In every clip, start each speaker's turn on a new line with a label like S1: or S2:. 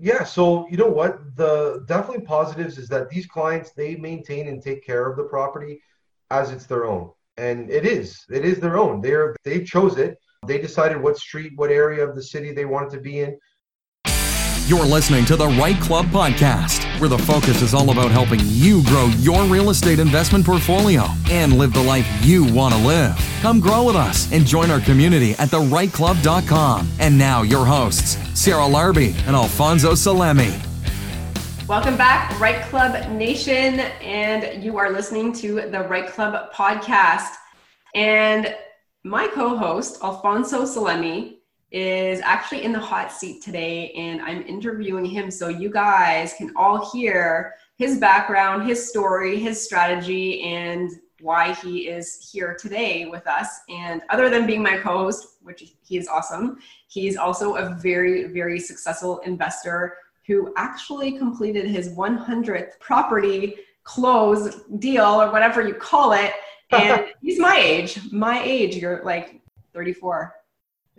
S1: yeah, so you know what? The definitely positives is that these clients they maintain and take care of the property as it's their own. And it is. It is their own. They're they chose it. They decided what street, what area of the city they wanted to be in.
S2: You're listening to the REITE Club podcast, where the focus is all about helping you grow your real estate investment portfolio and live the life you want to live. Come grow with us and join our community at thereiteclub.com. And now, your hosts, Sarah Larby and Alfonso Salemi.
S3: Welcome back, REITE Club Nation, and you are listening to the REITE Club podcast. And my co host, Alfonso Salemi, is actually in the hot seat today and I'm interviewing him so you guys can all hear his background, his story, his strategy, and why he is here today with us. And other than being my co host, which he is awesome, he's also a very, very successful investor who actually completed his 100th property close deal or whatever you call it. And he's my age, my age. You're like 34.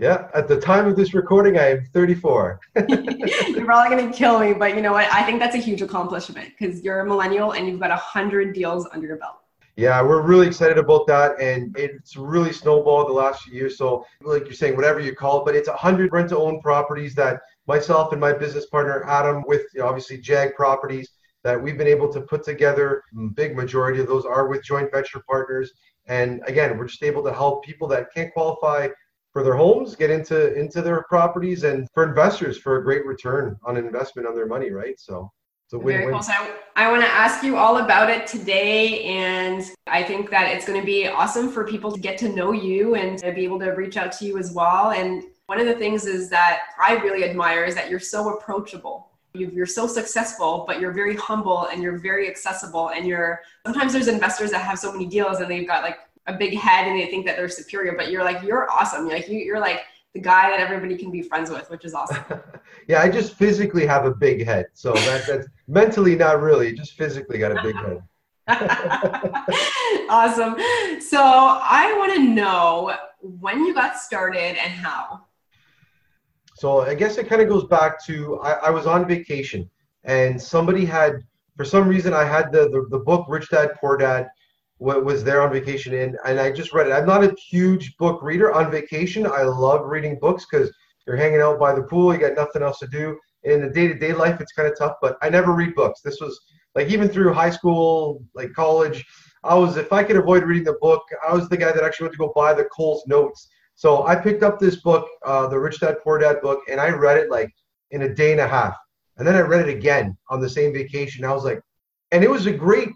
S1: Yeah, at the time of this recording, I am 34.
S3: you're probably going to kill me, but you know what? I think that's a huge accomplishment because you're a millennial and you've got 100 deals under your belt.
S1: Yeah, we're really excited about that, and it's really snowballed the last few years. So, like you're saying, whatever you call it, but it's 100 rent-to-own properties that myself and my business partner Adam, with obviously JAAG Properties, that we've been able to put together. Mm, big majority of those are with joint venture partners, and again, we're just able to help people that can't qualify for their homes, get into into their properties, and for investors for a great return on investment on their money, right? So it's a win-win.
S3: Very cool. So I, I want to ask you all about it today, and I think that it's going to be awesome for people to get to know you and to be able to reach out to you as well. And one of the things is that I really admire is that you're so approachable. You're so successful, but you're very humble and you're very accessible. And you're sometimes there's investors that have so many deals and they've got like a big head and they think that they're superior, but you're like, you're awesome. You're like, you, you're like the guy that everybody can be friends with, which is awesome.
S1: yeah, I just physically have a big head. So that, that's mentally not really, just physically got a big head.
S3: awesome. So I want to know when you got started and how.
S1: So I guess it kind of goes back to I, I was on vacation and somebody had, for some reason, I had the, the, the book Rich Dad Poor Dad was there on vacation and, and I just read it. I'm not a huge book reader on vacation. I love reading books because you're hanging out by the pool, you got nothing else to do. In the day to day life, it's kind of tough, but I never read books. This was like even through high school, like college, I was, if I could avoid reading the book, I was the guy that actually went to go buy the Coles notes. So I picked up this book, uh, the Rich Dad Poor Dad book, and I read it like in a day and a half. And then I read it again on the same vacation. I was like, and it was a great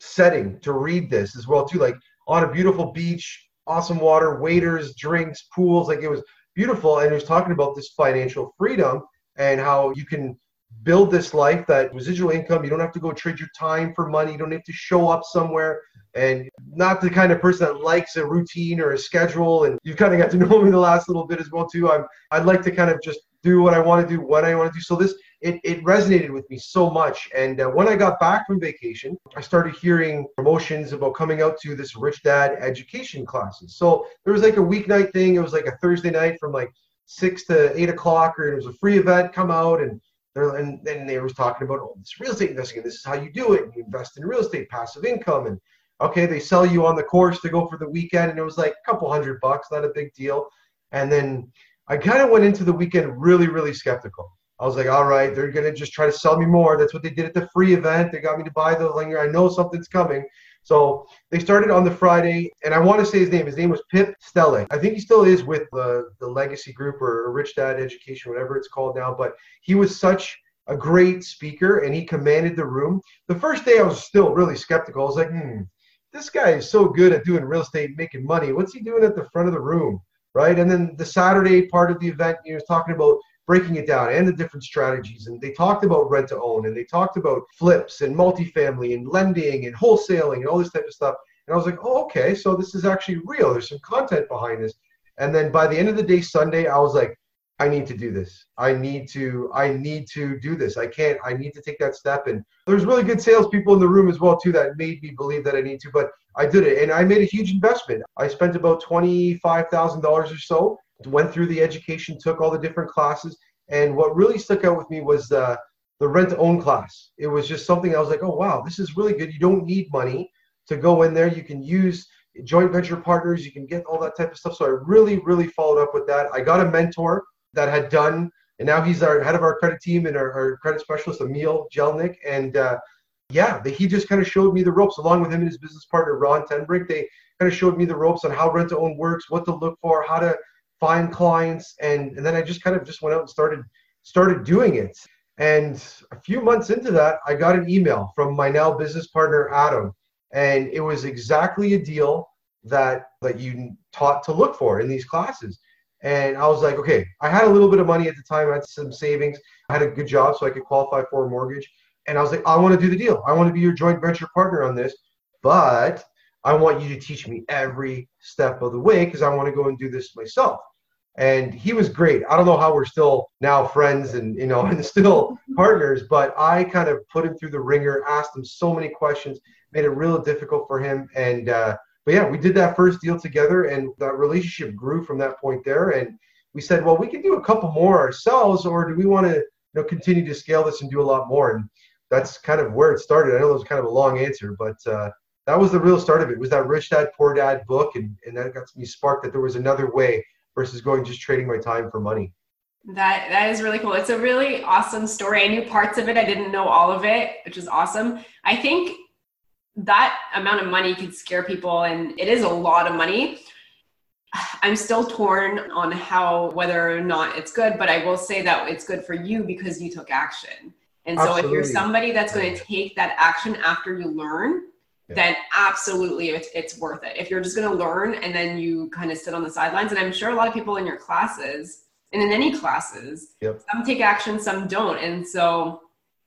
S1: setting to read this as well too. Like on a beautiful beach awesome water waiters drinks pools like it was beautiful. And it was talking about this financial freedom and how you can build this life that residual income you don't have to go trade your time for money you don't have to show up somewhere. And not the kind of person that likes a routine or a schedule. And you kind of got to know me the last little bit as well too. I'm i'd like to kind of just do what i want to do when i want to do. So this it, it resonated with me so much. And uh, when I got back from vacation, I started hearing promotions about coming out to this Rich Dad education classes. So there was like a weeknight thing. It was like a Thursday night from like six to eight o'clock, or it was a free event. Come out and they're, and then they was talking about oh, this real estate investing. This is how you do it. You invest in real estate, passive income, and okay, they sell you on the course to go for the weekend, and it was like a couple hundred bucks, not a big deal. And then I kind of went into the weekend really, really skeptical. I was like, all right, they're gonna just try to sell me more. That's what they did at the free event. They got me to buy the linger. I know something's coming. So they started on the Friday, and I want to say his name. His name was Pip Stelling. I think he still is with the the Legacy Group or Rich Dad Education, whatever it's called now. But he was such a great speaker, and he commanded the room. The first day, I was still really skeptical. I was like, hmm, this guy is so good at doing real estate, making money. What's he doing at the front of the room, right? And then the Saturday part of the event, he was talking about breaking it down and the different strategies. And they talked about rent to own and they talked about flips and multifamily and lending and wholesaling and all this type of stuff. And I was like, oh, okay, so this is actually real. There's some content behind this. And then by the end of the day, Sunday, I was like, I need to do this. I need to, I need to do this. I can't, I need to take that step. And there's really good salespeople in the room as well, too, that made me believe that I need to, but I did it. And I made a huge investment. I spent about $25,000 or so went through the education, took all the different classes, And what really stuck out with me was uh, the rent to own class. It was just something I was like, oh, wow, this is really good. You don't need money to go in there. You can use joint venture partners, you can get all that type of stuff. So I really, really followed up with that. I got a mentor that had done, and now he's our head of our credit team and our, our credit specialist, Emil Jelnik. And uh, yeah, he just kind of showed me the ropes along with him and his business partner, Ron Tenbrink. They kind of showed me the ropes on how rent to own works, what to look for, how to find clients. And, and then I just kind of just went out and started started doing it. And a few months into that, I got an email from my now business partner, Adam. And it was exactly a deal that, that you taught to look for in these classes. And I was like, okay, I had a little bit of money at the time. I had some savings. I had a good job so I could qualify for a mortgage. And I was like, I want to do the deal. I want to be your joint venture partner on this. But I want you to teach me every step of the way because I want to go and do this myself and he was great. I don't know how we're still now friends and you know and still partners, but I kind of put him through the ringer, asked him so many questions, made it real difficult for him, and uh, but yeah, we did that first deal together, and that relationship grew from that point there. And we said, well, we can do a couple more ourselves, or do we want to you know continue to scale this and do a lot more? And that's kind of where it started. I know that was kind of a long answer, but uh, that was the real start of it. was that Rich Dad Poor Dad book, and and that got me sparked that there was another way versus going just trading my time for money.
S3: That that is really cool. It's a really awesome story. I knew parts of it. I didn't know all of it, which is awesome. I think that amount of money could scare people and it is a lot of money. I'm still torn on how whether or not it's good, but I will say that it's good for you because you took action. And so Absolutely. if you're somebody that's going to take that action after you learn, yeah. then absolutely it's, it's worth it. If you're just going to learn and then you kind of sit on the sidelines, and I'm sure a lot of people in your classes and in any classes, yep. some take action, some don't. And so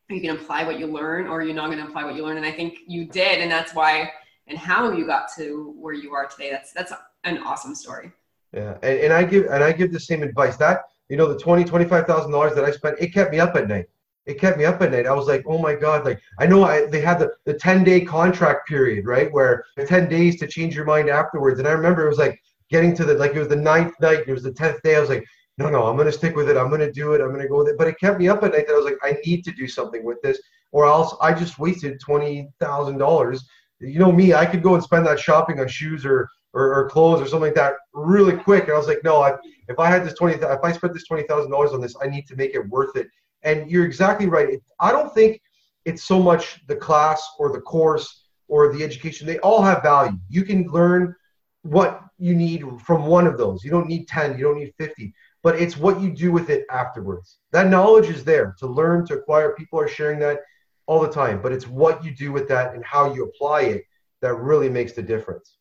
S3: you can apply what you learn or you're not going to apply what you learn. And I think you did. And that's why and how you got to where you are today. That's, that's an awesome story.
S1: Yeah. And, and I give, and I give the same advice that, you know, the 20, $25,000 that I spent, it kept me up at night it kept me up at night. I was like, oh my God, like I know I, they had the, the 10 day contract period, right? Where 10 days to change your mind afterwards. And I remember it was like getting to the, like it was the ninth night, it was the 10th day. I was like, no, no, I'm to stick with it. I'm to do it. I'm to go with it. But it kept me up at night that I was like, I need to do something with this or else I just wasted $20,000. You know me, I could go and spend that shopping on shoes or, or, or, clothes or something like that really quick. And I was like, no, I, if I had this 20, if I spent this $20,000 on this, I need to make it worth it and you're exactly right. I don't think it's so much the class or the course or the education. They all have value. You can learn what you need from one of those. You don't need 10, you don't need 50, but it's what you do with it afterwards. That knowledge is there to learn, to acquire. People are sharing that all the time, but it's what you do with that and how you apply it that really makes the difference.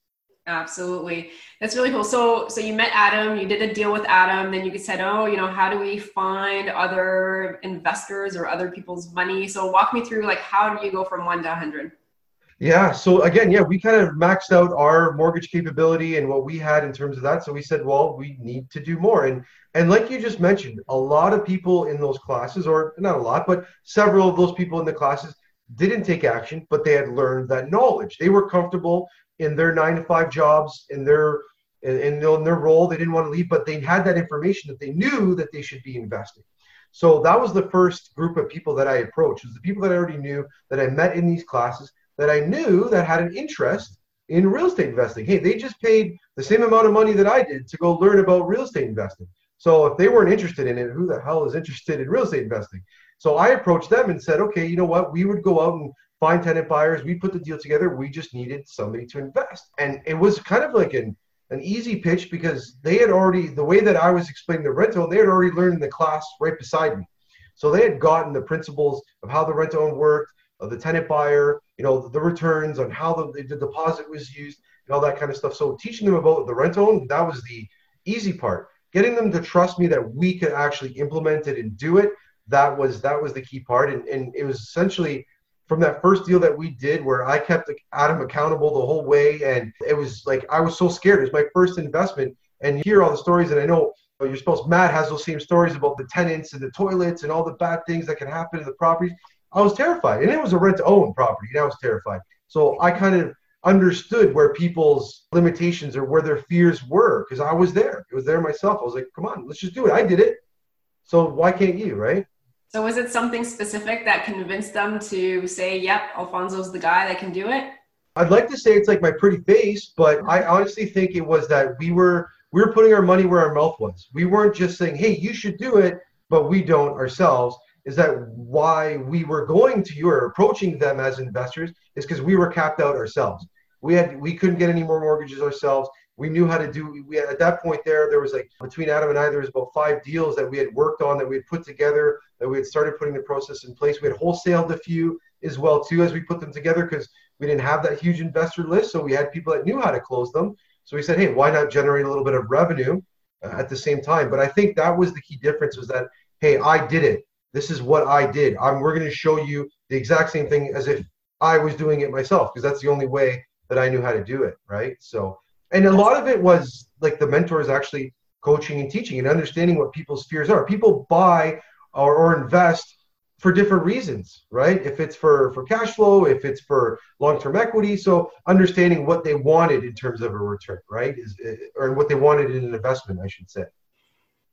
S3: Absolutely. That's really cool. So so you met Adam, you did a deal with Adam, then you said, "Oh, you know, how do we find other investors or other people's money?" So walk me through like how do you go from 1 to 100?
S1: Yeah, so again, yeah, we kind of maxed out our mortgage capability and what we had in terms of that. So we said, well, we need to do more. And and like you just mentioned, a lot of people in those classes or not a lot, but several of those people in the classes didn't take action, but they had learned that knowledge. They were comfortable in their nine to five jobs, in their in, in their role. They didn't want to leave, but they had that information that they knew that they should be investing. So that was the first group of people that I approached. It was the people that I already knew that I met in these classes that I knew that had an interest in real estate investing. Hey, they just paid the same amount of money that I did to go learn about real estate investing. So if they weren't interested in it, who the hell is interested in real estate investing? So I approached them and said, okay, you know what? We would go out and find tenant buyers. We put the deal together. We just needed somebody to invest. And it was kind of like an, an easy pitch because they had already, the way that I was explaining the rental, they had already learned in the class right beside me. So they had gotten the principles of how the rent own worked, of the tenant buyer, you know, the returns on how the, the deposit was used and all that kind of stuff. So teaching them about the rent own, that was the easy part. Getting them to trust me that we could actually implement it and do it, that was that was the key part. And, and it was essentially from that first deal that we did where I kept Adam accountable the whole way. And it was like, I was so scared. It was my first investment. And hear all the stories, and I know your spouse Matt has those same stories about the tenants and the toilets and all the bad things that can happen in the properties. I was terrified. And it was a rent to own property, and I was terrified. So I kind of understood where people's limitations or where their fears were because I was there. It was there myself. I was like, come on, let's just do it. I did it. So why can't you, right?
S3: So was it something specific that convinced them to say, "Yep, Alfonso's the guy that can do it"?
S1: I'd like to say it's like my pretty face, but I honestly think it was that we were we were putting our money where our mouth was. We weren't just saying, "Hey, you should do it," but we don't ourselves. Is that why we were going to you or approaching them as investors? Is because we were capped out ourselves. We had we couldn't get any more mortgages ourselves we knew how to do we at that point there there was like between adam and i there was about five deals that we had worked on that we had put together that we had started putting the process in place. We had wholesaled a few as well too as we put them together because we didn't have that huge investor list so we had people that knew how to close them. So we said hey why not generate a little bit of revenue uh, at the same time? But i think that was the key difference was that hey i did it. This is what i did. I'm, we're going to show you the exact same thing as if i was doing it myself because that's the only way that i knew how to do it right? So and a lot of it was like the mentors actually coaching and teaching and understanding what people's fears are. People buy or, or invest for different reasons right? If it's for for cash flow if it's for long-term equity. So understanding what they wanted in terms of a return right is eh, or what they wanted in an investment i should say.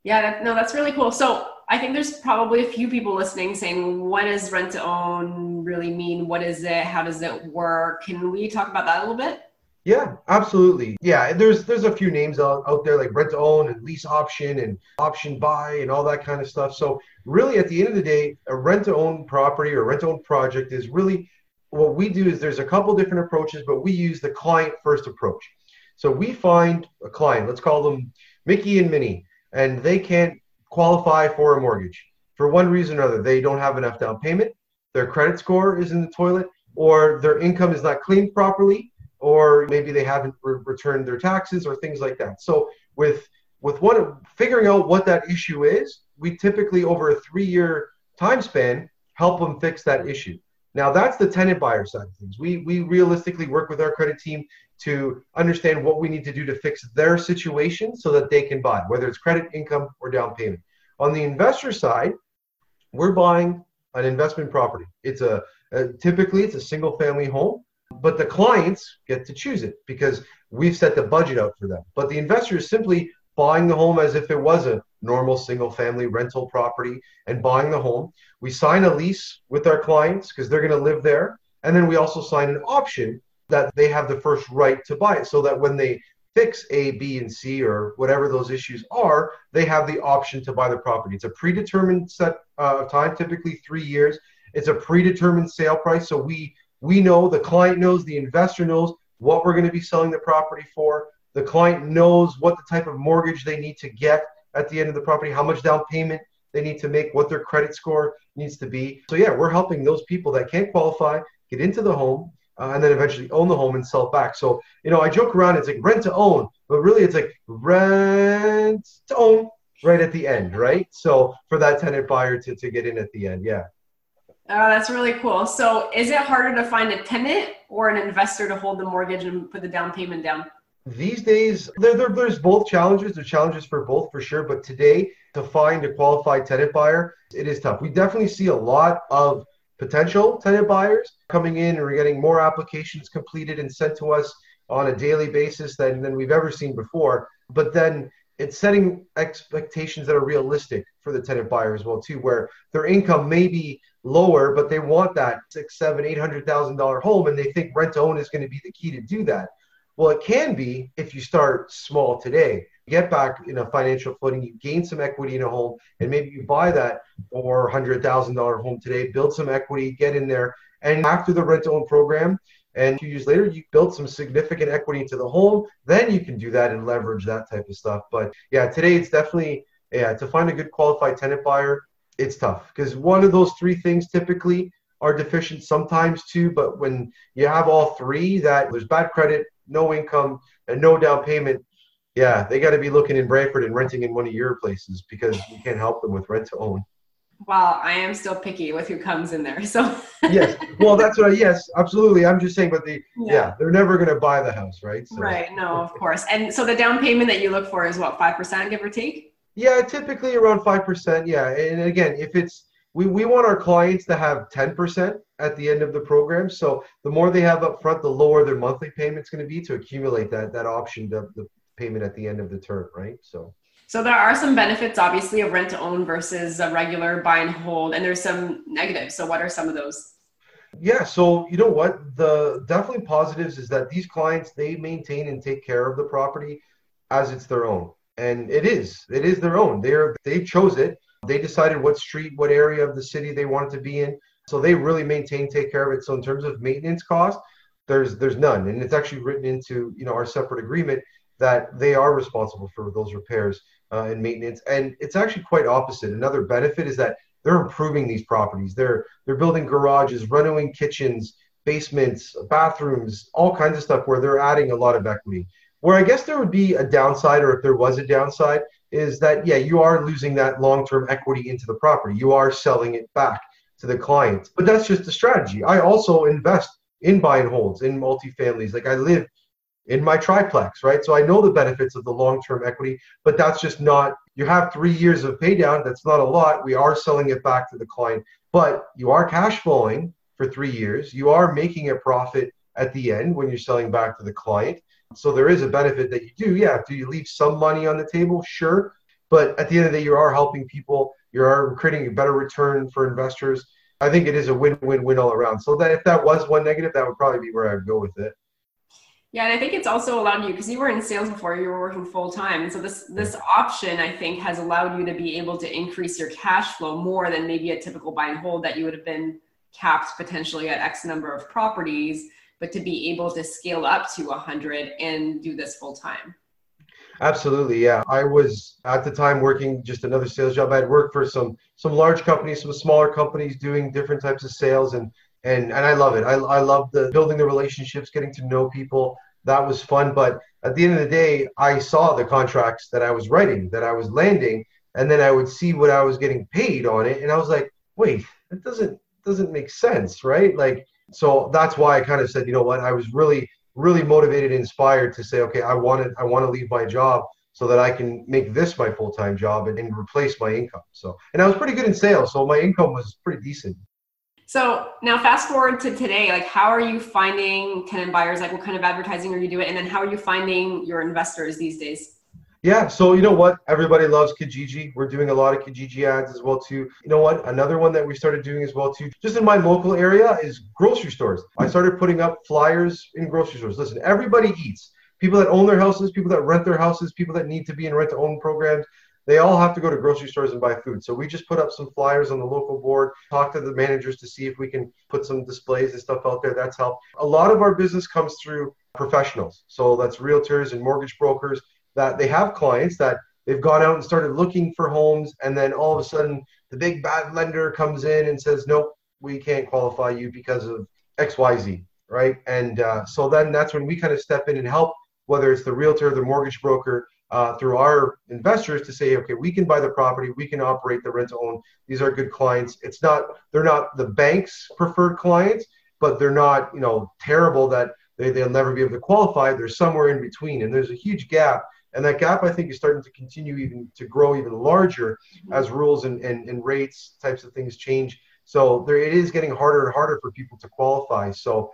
S3: Yeah that, no that's really cool. So i think there's probably a few people listening saying what does rent to own really mean? What is it? How does it work? Can we talk about that a little bit
S1: yeah, absolutely. Yeah, there's there's a few names out, out there like rent to own and lease option and option buy and all that kind of stuff. So really at the end of the day, a rent to own property or rent to own project is really what we do is there's a couple different approaches, but we use the client first approach. So we find a client, let's call them Mickey and Minnie, and they can't qualify for a mortgage for one reason or another. They don't have enough down payment, their credit score is in the toilet, or their income is not cleaned properly or maybe they haven't re- returned their taxes or things like that. So with with one figuring out what that issue is, we typically over a three year time span help them fix that issue. Now that's the tenant buyer side of things. We we realistically work with our credit team to understand what we need to do to fix their situation so that they can buy, whether it's credit, income, or down payment. On the investor side, we're buying an investment property. It's a, a typically it's a single family home but the clients get to choose it because we've set the budget out for them. But the investor is simply buying the home as if it was a normal single family rental property and buying the home. We sign a lease with our clients because they're going to live there. And then we also sign an option that they have the first right to buy it so that when they fix A, B, and C or whatever those issues are, they have the option to buy the property. It's a predetermined set uh, of time, typically three years. It's a predetermined sale price. So we we know, the client knows, the investor knows what we're going to be selling the property for. The client knows what the type of mortgage they need to get at the end of the property, how much down payment they need to make, what their credit score needs to be. So, yeah, we're helping those people that can't qualify get into the home uh, and then eventually own the home and sell back. So, you know, I joke around, it's like rent to own, but really it's like rent to own right at the end, right? So, for that tenant buyer to, to get in at the end, yeah.
S3: Oh, that's really cool. So, is it harder to find a tenant or an investor to hold the mortgage and put the down payment down?
S1: These days, there, there, there's both challenges. There's challenges for both for sure. But today, to find a qualified tenant buyer, it is tough. We definitely see a lot of potential tenant buyers coming in, and we're getting more applications completed and sent to us on a daily basis than, than we've ever seen before. But then it's setting expectations that are realistic for the tenant buyer as well too, where their income may be lower, but they want that six, seven, eight hundred thousand dollar home, and they think rent to own is going to be the key to do that. Well, it can be if you start small today. Get back in a financial footing, you gain some equity in a home, and maybe you buy that four hundred thousand dollar home today, build some equity, get in there, and after the rent to own program, and two years later you built some significant equity into the home, then you can do that and leverage that type of stuff. But yeah, today it's definitely yeah to find a good qualified tenant buyer it's tough because one of those three things typically are deficient sometimes too but when you have all three that there's bad credit no income and no down payment yeah they got to be looking in brantford and renting in one of your places because you can't help them with rent to own.
S3: Well i am still picky with who comes in there so.
S1: Yes well that's what I, yes absolutely i'm just saying but the yeah, yeah they're never going to buy the house right?
S3: So. right no of course and so the down payment that you look for is what 5% give or take
S1: yeah, typically around 5%. Yeah. And again, if it's, we, we want our clients to have 10% at the end of the program. So the more they have up front, the lower their monthly payment's going to be to accumulate that, that option, the, the payment at the end of the term, right? So.
S3: So there are some benefits, obviously, of rent to own versus a regular buy and hold, and there's some negatives. So what are some of those?
S1: Yeah, so you know what? The definitely positives is that these clients they maintain and take care of the property as it's their own. And it is. It is their own. They're they chose it. They decided what street, what area of the city they wanted to be in. So they really maintain, take care of it. So in terms of maintenance costs, there's there's none. And it's actually written into, you know, our separate agreement that they are responsible for those repairs uh, and maintenance. And it's actually quite opposite. Another benefit is that they're improving these properties. They're they're building garages, renovating kitchens, basements, bathrooms, all kinds of stuff where they're adding a lot of equity. Where I guess there would be a downside, or if there was a downside, is that yeah, you are losing that long-term equity into the property. You are selling it back to the client. But that's just the strategy. I also invest in buy and holds in multifamilies. Like I live in my triplex, right? So I know the benefits of the long-term equity, but that's just not you have three years of pay down. That's not a lot. We are selling it back to the client, but you are cash flowing for three years. You are making a profit at the end when you're selling back to the client. So there is a benefit that you do. Yeah. Do you leave some money on the table? Sure. But at the end of the day, you are helping people. You are creating a better return for investors. I think it is a win-win-win all around. So that if that was one negative, that would probably be where I would go with it.
S3: Yeah, and I think it's also allowed you because you were in sales before, you were working full time, and so this this option I think has allowed you to be able to increase your cash flow more than maybe a typical buy and hold that you would have been capped potentially at X number of properties, but to be able to scale up to 100 and do this full time.
S1: Absolutely, yeah. I was at the time working just another sales job. I had worked for some some large companies, some smaller companies doing different types of sales, and and and I love it. I I love the building the relationships, getting to know people, that was fun. But at the end of the day, I saw the contracts that I was writing, that I was landing, and then I would see what I was getting paid on it, and I was like, wait, that doesn't doesn't make sense, right? Like, so that's why I kind of said, you know what, I was really really motivated, inspired to say, okay, I wanted I want to leave my job so that I can make this my full time job and, and replace my income. So, and I was pretty good in sales, so my income was pretty decent.
S3: So now fast forward to today, like how are you finding tenant buyers? Like what kind of advertising are you doing? And then how are you finding your investors these days?
S1: Yeah, so you know what? Everybody loves Kijiji. We're doing a lot of Kijiji ads as well too. You know what? Another one that we started doing as well too, just in my local area, is grocery stores. I started putting up flyers in grocery stores. Listen, everybody eats. People that own their houses, people that rent their houses, people that need to be in rent to own programs they all have to go to grocery stores and buy food. So we just put up some flyers on the local board, talk to the managers to see if we can put some displays and stuff out there. That's helped. A lot of our business comes through professionals. So that's realtors and mortgage brokers that they have clients that they've gone out and started looking for homes and then all of a sudden the big bad lender comes in and says, nope, we can't qualify you because of XYZ, right? And uh, so then that's when we kind of step in and help, whether it's the realtor, the mortgage broker, uh, through our investors to say, okay, we can buy the property, we can operate the rent to own. These are good clients. It's not they're not the bank's preferred clients, but they're not you know terrible that they they'll never be able to qualify. They're somewhere in between, and there's a huge gap. And that gap, I think, is starting to continue even to grow even larger mm-hmm. as rules and, and, and rates types of things change. So there, it is getting harder and harder for people to qualify. So,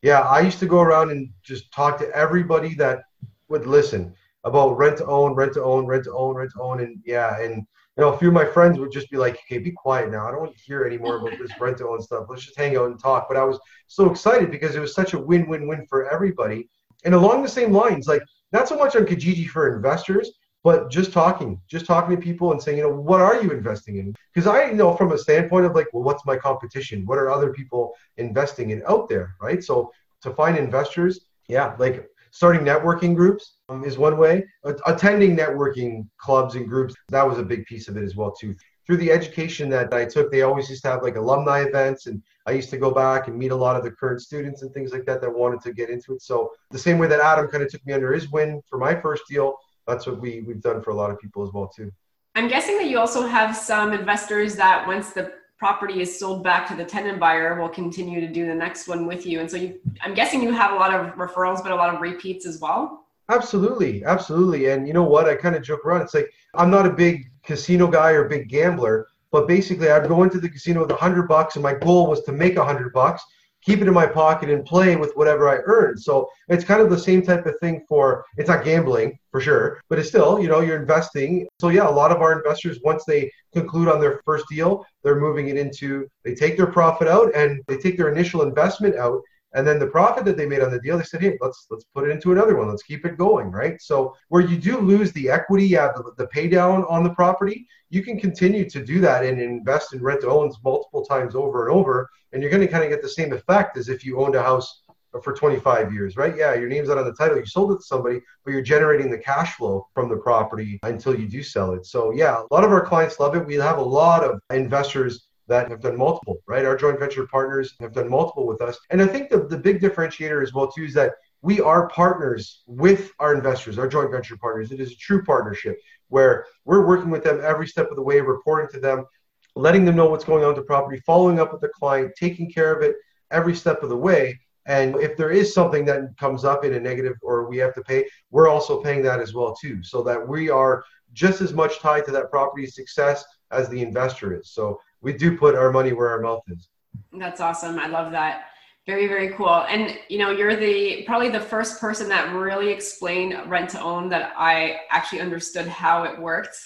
S1: yeah, I used to go around and just talk to everybody that would listen about rent to own, rent to own, rent to own, rent to own, and yeah, and you know, a few of my friends would just be like, "Okay, be quiet now. I don't want to hear anymore about this rent to own stuff. Let's just hang out and talk." But I was so excited because it was such a win-win-win for everybody. And along the same lines, like not so much on Kijiji for investors, but just talking, just talking to people and saying, you know, what are you investing in? Because I know from a standpoint of like, well, what's my competition? What are other people investing in out there, right? So to find investors, yeah, like starting networking groups um, is one way. attending networking clubs and groups, that was a big piece of it as well too. Through the education that I took, they always used to have like alumni events, and I used to go back and meet a lot of the current students and things like that that wanted to get into it. So the same way that Adam kind of took me under his wing for my first deal, that's what we we've done for a lot of people as well too.
S3: I'm guessing that you also have some investors that once the property is sold back to the tenant buyer will continue to do the next one with you. And so you i'm guessing you have a lot of referrals but a lot of repeats as well?
S1: Absolutely. Absolutely. And you know what? I kind of joke around. It's like i'm not a big casino guy or big gambler but basically i'd go into the casino with a hundred bucks and my goal was to make a hundred bucks keep it in my pocket and play with whatever I earned. So it's kind of the same type of thing for it's not gambling for sure, but it's still, you know, you're investing. So yeah, a lot of our investors once they conclude on their first deal, they're moving it into they take their profit out and they take their initial investment out and then the profit that they made on the deal, they said, hey, let's let's put it into another one. Let's keep it going, right? So where you do lose the equity, yeah, the, the pay down on the property, you can continue to do that and invest in rent to owns multiple times over and over, and you're going to kind of get the same effect as if you owned a house for 25 years, right? Yeah, your name's not on the title. You sold it to somebody, but you're generating the cash flow from the property until you do sell it. So yeah, a lot of our clients love it. We have a lot of investors that have done multiple, right? Our joint venture partners have done multiple with us. And I think the, the big differentiator as well too is that we are partners with our investors, our joint venture partners. It is a true partnership where we're working with them every step of the way, reporting to them, letting them know what's going on with the property, following up with the client, taking care of it every step of the way. And if there is something that comes up in a negative or we have to pay, we're also paying that as well too, so that we are just as much tied to that property's success as the investor is. So we do put our money where our mouth is.
S3: That's awesome. I love that. Very, very cool. And you know, you're the probably the first person that really explained rent to own that I actually understood how it worked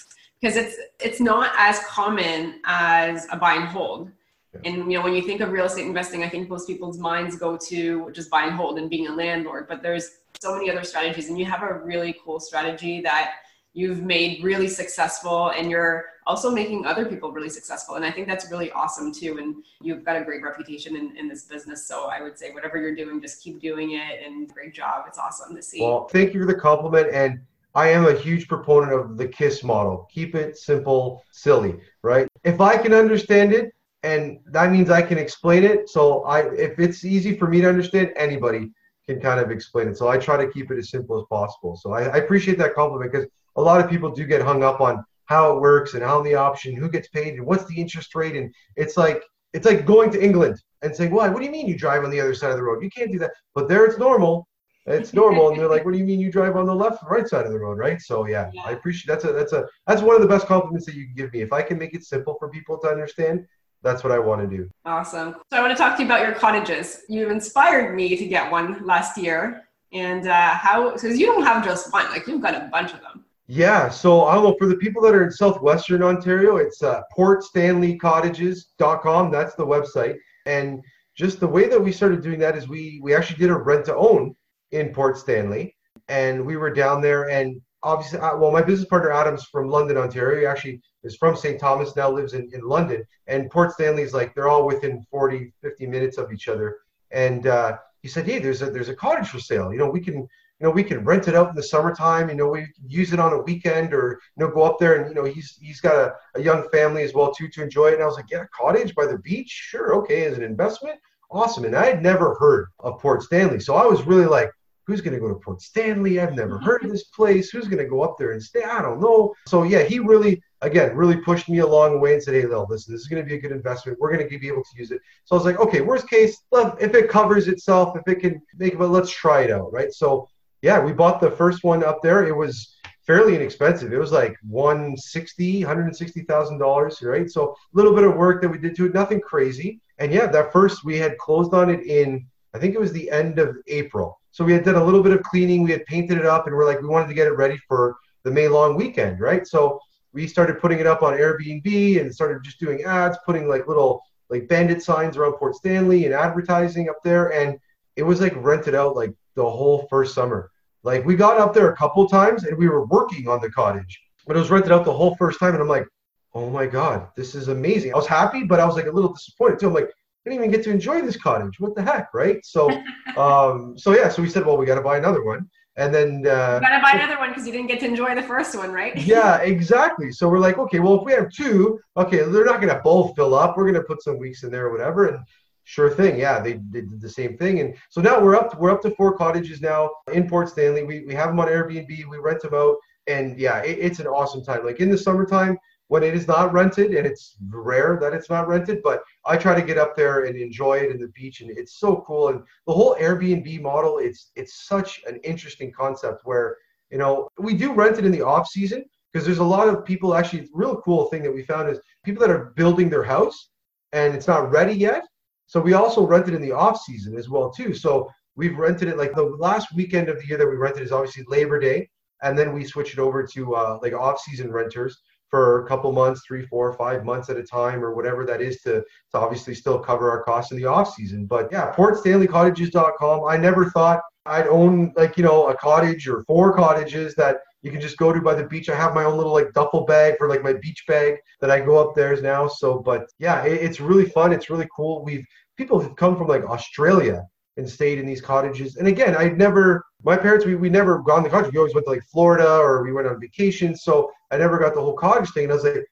S3: because it's it's not as common as a buy and hold. Yeah. And you know, when you think of real estate investing, I think most people's minds go to just buy and hold and being a landlord. But there's so many other strategies, and you have a really cool strategy that you've made really successful and you're also making other people really successful. And i think that's really awesome too. And you've got a great reputation in, in this business. So i would say whatever you're doing just keep doing it and great job. It's awesome to see.
S1: Well thank you for the compliment. And i am a huge proponent of the kiss model. Keep it simple silly right? If i can understand it and that means i can explain it. So i if it's easy for me to understand anybody can kind of explain it. So i try to keep it as simple as possible. So i, I appreciate that compliment because a lot of people do get hung up on how it works and how the option, who gets paid, and what's the interest rate, and it's like it's like going to England and saying, "Why? What do you mean you drive on the other side of the road? You can't do that." But there, it's normal. It's normal, and they're like, "What do you mean you drive on the left, right side of the road?" Right? So yeah, yeah, I appreciate that's a that's a that's one of the best compliments that you can give me. If I can make it simple for people to understand, that's what I want to do.
S3: Awesome. So I want to talk to you about your cottages. You inspired me to get one last year, and uh, how because you don't have just one, like you've got a bunch of them.
S1: Yeah, so I don't know for the people that are in southwestern Ontario, it's uh, portstanleycottages.com. That's the website, and just the way that we started doing that is we we actually did a rent to own in Port Stanley, and we were down there, and obviously, uh, well, my business partner Adam's from London, Ontario. He actually is from St. Thomas, now lives in, in London, and Port Stanley's like they're all within 40, 50 minutes of each other, and uh, he said, hey, there's a there's a cottage for sale. You know, we can you know, we can rent it out in the summertime. You know, we can use it on a weekend or, you know, go up there and, you know, he's, he's got a, a young family as well too, to enjoy it. And I was like, yeah, cottage by the beach. Sure. Okay. As an investment. Awesome. And I had never heard of Port Stanley. So I was really like, who's going to go to Port Stanley? I've never mm-hmm. heard of this place. Who's going to go up there and stay? I don't know. So yeah, he really, again, really pushed me along the way and said, hey, Lil, listen, this is going to be a good investment. We're going to be able to use it. So I was like, okay, worst case, if it covers itself, if it can make it, but let's try it out. Right. So yeah, we bought the first one up there. It was fairly inexpensive. It was like 160, 160 thousand dollars, right? So a little bit of work that we did to it, nothing crazy. And yeah, that first we had closed on it in I think it was the end of April. So we had done a little bit of cleaning, we had painted it up, and we're like we wanted to get it ready for the May long weekend, right? So we started putting it up on Airbnb and started just doing ads, putting like little like bandit signs around Port Stanley and advertising up there, and it was like rented out like the whole first summer. Like we got up there a couple times and we were working on the cottage, but it was rented out the whole first time. And I'm like, oh my God, this is amazing. I was happy, but I was like a little disappointed too. I'm like, I didn't even get to enjoy this cottage. What the heck, right? So, um, so yeah, so we said, well, we got to buy another one. And then
S3: uh, gotta buy another one because you didn't get to enjoy the first one, right?
S1: yeah, exactly. So we're like, okay, well, if we have two, okay, they're not gonna both fill up. We're gonna put some weeks in there or whatever. And Sure thing. Yeah, they, they, did the same thing, and so now we're up. To, we're up to four cottages now in Port Stanley. We, we have them on Airbnb. We rent them out, and yeah, it, it's an awesome time. Like in the summertime when it is not rented, and it's rare that it's not rented, but I try to get up there and enjoy it in the beach, and it's so cool. And the whole Airbnb model, it's it's such an interesting concept where you know we do rent it in the off season because there's a lot of people. Actually, real cool thing that we found is people that are building their house and it's not ready yet So we also rented in the off season as well too. So we've rented it like the last weekend of the year that we rented is obviously Labor Day, and then we switch it over to uh, like off season renters for a couple months, three, four, five months at a time, or whatever that is to, to obviously still cover our costs in the off season. But yeah, PortStanleyCottages.com. I never thought I'd own like you know a cottage or four cottages that you can just go to by the beach. I have my own little like duffel bag for like my beach bag that I go up there now. So, but yeah, it, it's really fun. It's really cool. We've people have come from like Australia and stayed in these cottages. And again, I'd never, my parents, we, we never gone the country. We always went to like Florida or we went on vacation. So I never got the whole cottage thing. And I was like,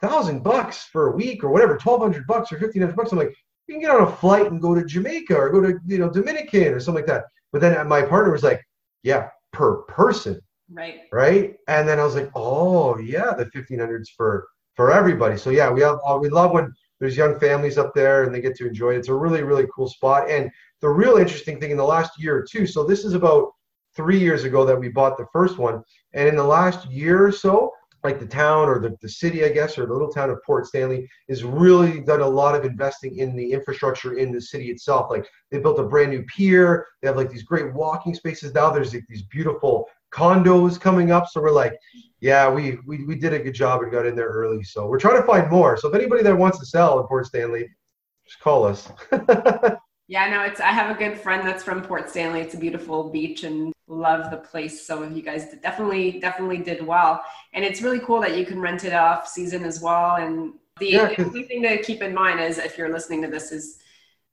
S1: thousand bucks for a week or whatever, 1200 bucks or 1500 bucks. I'm like, you can get on a flight and go to Jamaica or go to, you know, Dominican or something like that. But then my partner was like, yeah, per person.
S3: Right.
S1: Right. And then I was like, oh yeah, the 1500s for, for everybody. So yeah, we have, uh, we love when there's young families up there and they get to enjoy it. It's a really, really cool spot. And the real interesting thing in the last year or two, so this is about three years ago that we bought the first one. And in the last year or so, like the town or the, the city, I guess, or the little town of Port Stanley is really done a lot of investing in the infrastructure in the city itself. Like they built a brand new pier. They have like these great walking spaces. Now there's like these beautiful condos coming up. So we're like, yeah, we, we, we did a good job and got in there early. So we're trying to find more. So if anybody that wants to sell in Port Stanley, just call us.
S3: yeah, no, it's I have a good friend that's from Port Stanley. It's a beautiful beach and love the place. So you guys definitely definitely did well. And it's really cool that you can rent it off season as well. And the, yeah, the only thing to keep in mind is if you're listening to this is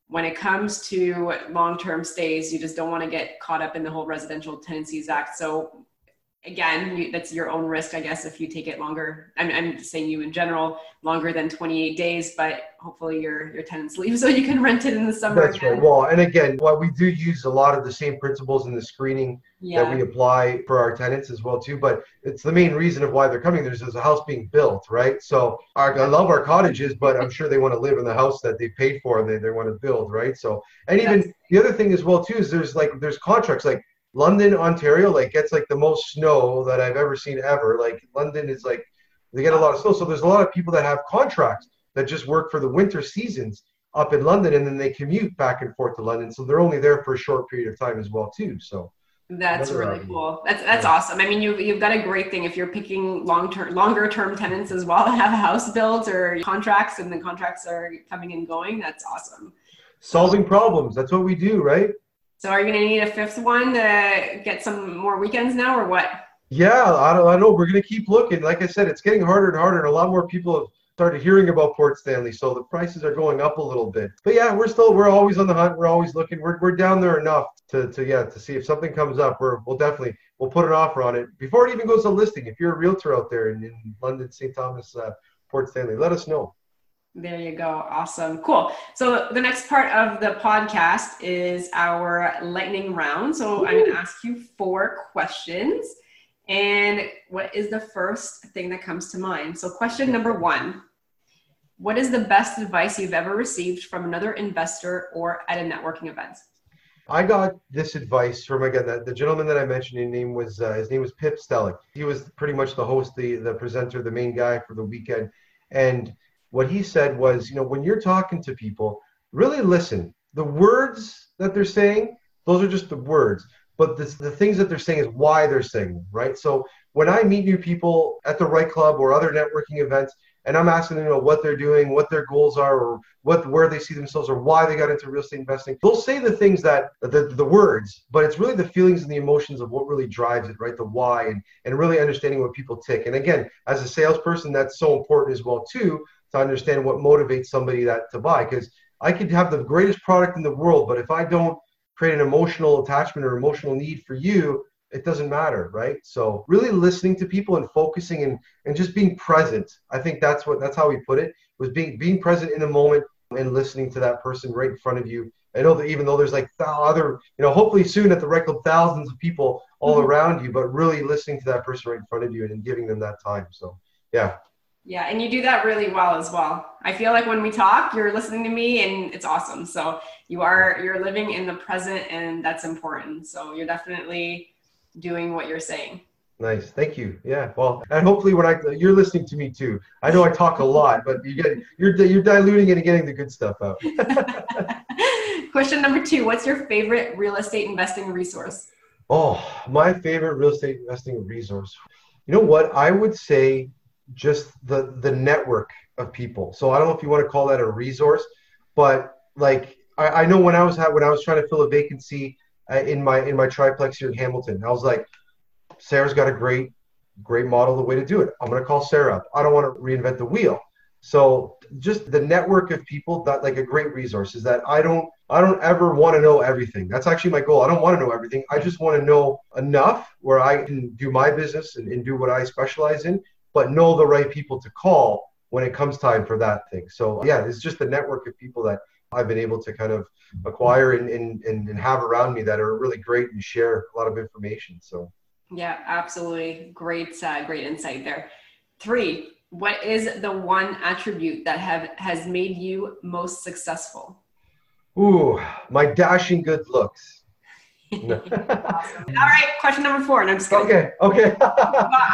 S3: when it comes to long-term stays, you just don't want to get caught up in the whole Residential Tenancies Act. So again, you, that's your own risk, I guess, if you take it longer. I'm, I'm saying you in general, longer than 28 days, but hopefully your your tenants leave so you can rent it in the summer.
S1: That's again. right. Well, and again, what we do use a lot of the same principles in the screening yeah. that we apply for our tenants as well too. But it's the main reason of why they're coming. There's, there's a house being built, right? So our, I love our cottages, but I'm sure they want to live in the house that they paid for and they, they want to build, right? So and even the other thing as well too is there's like there's contracts like London, Ontario, like gets like the most snow that I've ever seen ever. Like London is like they get a lot of snow. So there's a lot of people that have contracts that just work for the winter seasons up in London and then they commute back and forth to London. So they're only there for a short period of time as well too. So
S3: that's really um, cool. That's that's yeah. awesome. I mean, you you've got a great thing if you're picking long term, longer term tenants as well have a house built or contracts, and the contracts are coming and going. That's awesome.
S1: Solving problems. That's what we do, right?
S3: So are you going to need a fifth one to get some more weekends now, or what?
S1: Yeah, I don't, I know. We're going to keep looking. Like I said, it's getting harder and harder, and a lot more people have started hearing about Port Stanley, so the prices are going up a little bit. But yeah, we're still we're always on the hunt. We're always looking. We're, we're down there enough to, to yeah to see if something comes up. We're we'll definitely we'll put an offer on it before it even goes to listing. If you're a realtor out there in, in London, St. Thomas, uh, Port Stanley, let us know.
S3: There you go. Awesome. Cool. So the next part of the podcast is our lightning round. So Ooh. I'm going to ask you four questions. And what is the first thing that comes to mind? So question number one, what is the best advice you've ever received from another investor or at a networking event?
S1: I got this advice from again the, the gentleman that I mentioned. His name was uh, his name was Pip Stellick. He was pretty much the host, the the presenter, the main guy for the weekend. And what he said was, you know, when you're talking to people, really listen. The words that they're saying, those are just the words. But the, the things that they're saying is why they're saying them, right? So when I meet new people at the REITE Club or other networking events, and I'm asking them, you know, what they're doing, what their goals are, or what where they see themselves, or why they got into real estate investing. They'll say the things that the, the words, but it's really the feelings and the emotions of what really drives it, right? The why, and and really understanding what people tick. And again, as a salesperson, that's so important as well too to understand what motivates somebody that to buy. Because I could have the greatest product in the world, but if I don't create an emotional attachment or emotional need for you, it doesn't matter, right? So really listening to people and focusing and, and just being present. I think that's what that's how we put it was being being present in the moment and listening to that person right in front of you. I know that even though there's like other, you know, hopefully soon at the record thousands of people all mm-hmm. around you, but really listening to that person right in front of you and giving them that time. So yeah,
S3: yeah, and you do that really well as well. I feel like when we talk, you're listening to me and it's awesome. So you are you're living in the present and that's important. So you're definitely doing what you're saying.
S1: Nice, thank you. Yeah, well, and hopefully when I you're listening to me too. I know I talk a lot, but you get you're you're diluting it and getting the good stuff out.
S3: Question number two: What's your favorite real estate investing resource?
S1: Oh, my favorite real estate investing resource. You know what? I would say just the the network of people. So I don't know if you want to call that a resource, but like I, I know when I was when I was trying to fill a vacancy uh, in my in my triplex here in Hamilton, I was like, Sarah's got a great great model, the way to do it. I'm to call Sarah up. I don't want to reinvent the wheel. So just the network of people that like a great resource is that I don't I don't ever want to know everything. That's actually my goal. I don't want to know everything. I just want to know enough where I can do my business and, and do what I specialize in, but know the right people to call when it comes time for that thing. So yeah, it's just the network of people that I've been able to kind of acquire and, and, and have around me that are really great and share a lot of information. So
S3: yeah, absolutely. Great, uh, great insight there. Three, what is the one attribute that have has made you most successful?
S1: Ooh, my dashing good looks.
S3: awesome. All right, question number four. And I'm just
S1: okay. Okay.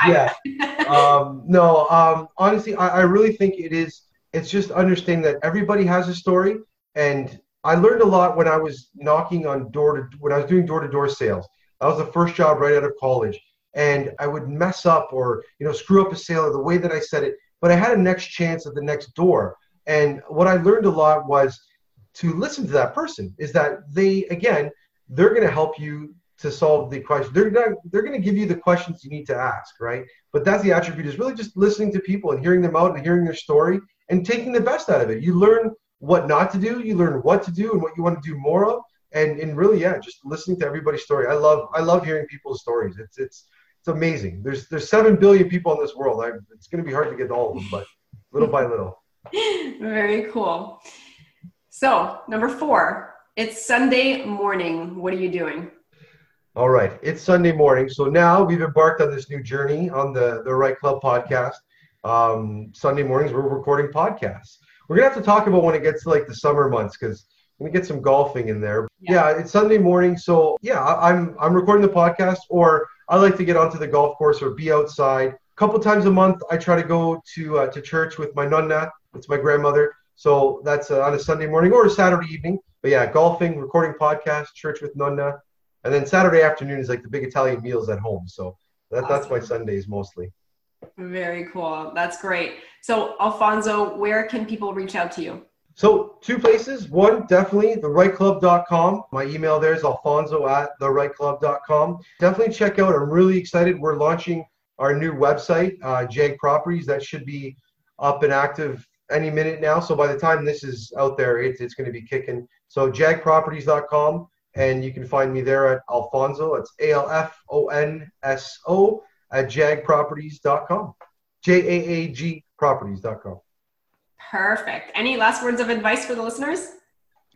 S1: yeah. Um, no. Um, honestly, I, I really think it is. It's just understanding that everybody has a story, and I learned a lot when I was knocking on door to when I was doing door to door sales. That was the first job right out of college. And I would mess up or, you know, screw up a sale or the way that I said it. But I had a next chance at the next door. And what I learned a lot was to listen to that person is that they, again, they're going to help you to solve the question. They're not, they're going to give you the questions you need to ask, right? But that's the attribute is really just listening to people and hearing them out and hearing their story and taking the best out of it. You learn what not to do, you learn what to do and what you want to do more of, and and really yeah just listening to everybody's story. I love i love hearing people's stories. It's it's it's amazing. There's there's seven billion people in this world. I, it's going to be hard to get all of them but little by little.
S3: Very cool. So number four it's sunday morning what are you doing
S1: all right it's sunday morning so now we've embarked on this new journey on the the REITE Club podcast um, sunday mornings we're recording podcasts we're gonna have to talk about when it gets to like the summer months because me get some golfing in there. Yeah. yeah. it's Sunday morning, so yeah, I'm I'm recording the podcast, or I like to get onto the golf course or be outside. A couple times a month, I try to go to uh, to church with my nonna. It's my grandmother, so that's uh, on a Sunday morning or a Saturday evening. But yeah, golfing, recording podcast, church with nonna, and then Saturday afternoon is like the big Italian meals at home. So that, awesome. that's my Sundays mostly.
S3: Very cool. That's great. So Alfonso, where can people reach out to you?
S1: So two places. One, definitely thereiteclub.com. My email there is alfonso at thereiteclub.com. Definitely check out. I'm really excited. We're launching our new website, uh, JAAG Properties. That should be up and active any minute now. So by the time this is out there, it's, it's going to be kicking. So jaagproperties.com. And you can find me there at Alfonso. It's A L F O N S O at jaagproperties.com. J A A G properties.com.
S3: Perfect. Any last words of advice for the listeners?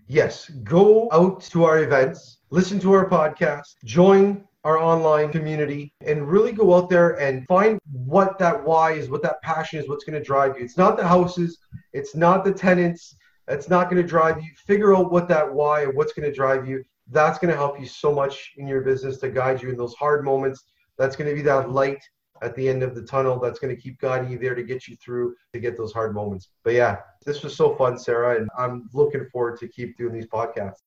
S1: Yes. Go out to our events, listen to our podcast, join our online community, and really go out there and find what that why is, what that passion is, what's going to drive you. It's not the houses, it's not the tenants, it's not going to drive you. Figure out what that why and what's going to drive you. That's going to help you so much in your business to guide you in those hard moments. That's going to be that light at the end of the tunnel that's going to keep guiding you there to get you through to get those hard moments. But yeah, this was so fun, Sarah, and I'm looking forward to keep doing these podcasts.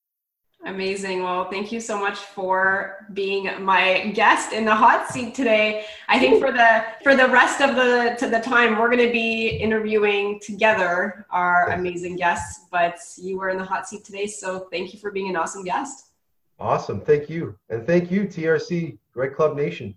S3: Amazing. Well, thank you so much for being my guest in the hot seat today. I think for the for the rest of the to the time we're going to be interviewing together our amazing guests, but you were in the hot seat today, so thank you for being an awesome guest.
S1: Awesome. Thank you. And thank you TRC, REITE Club Nation.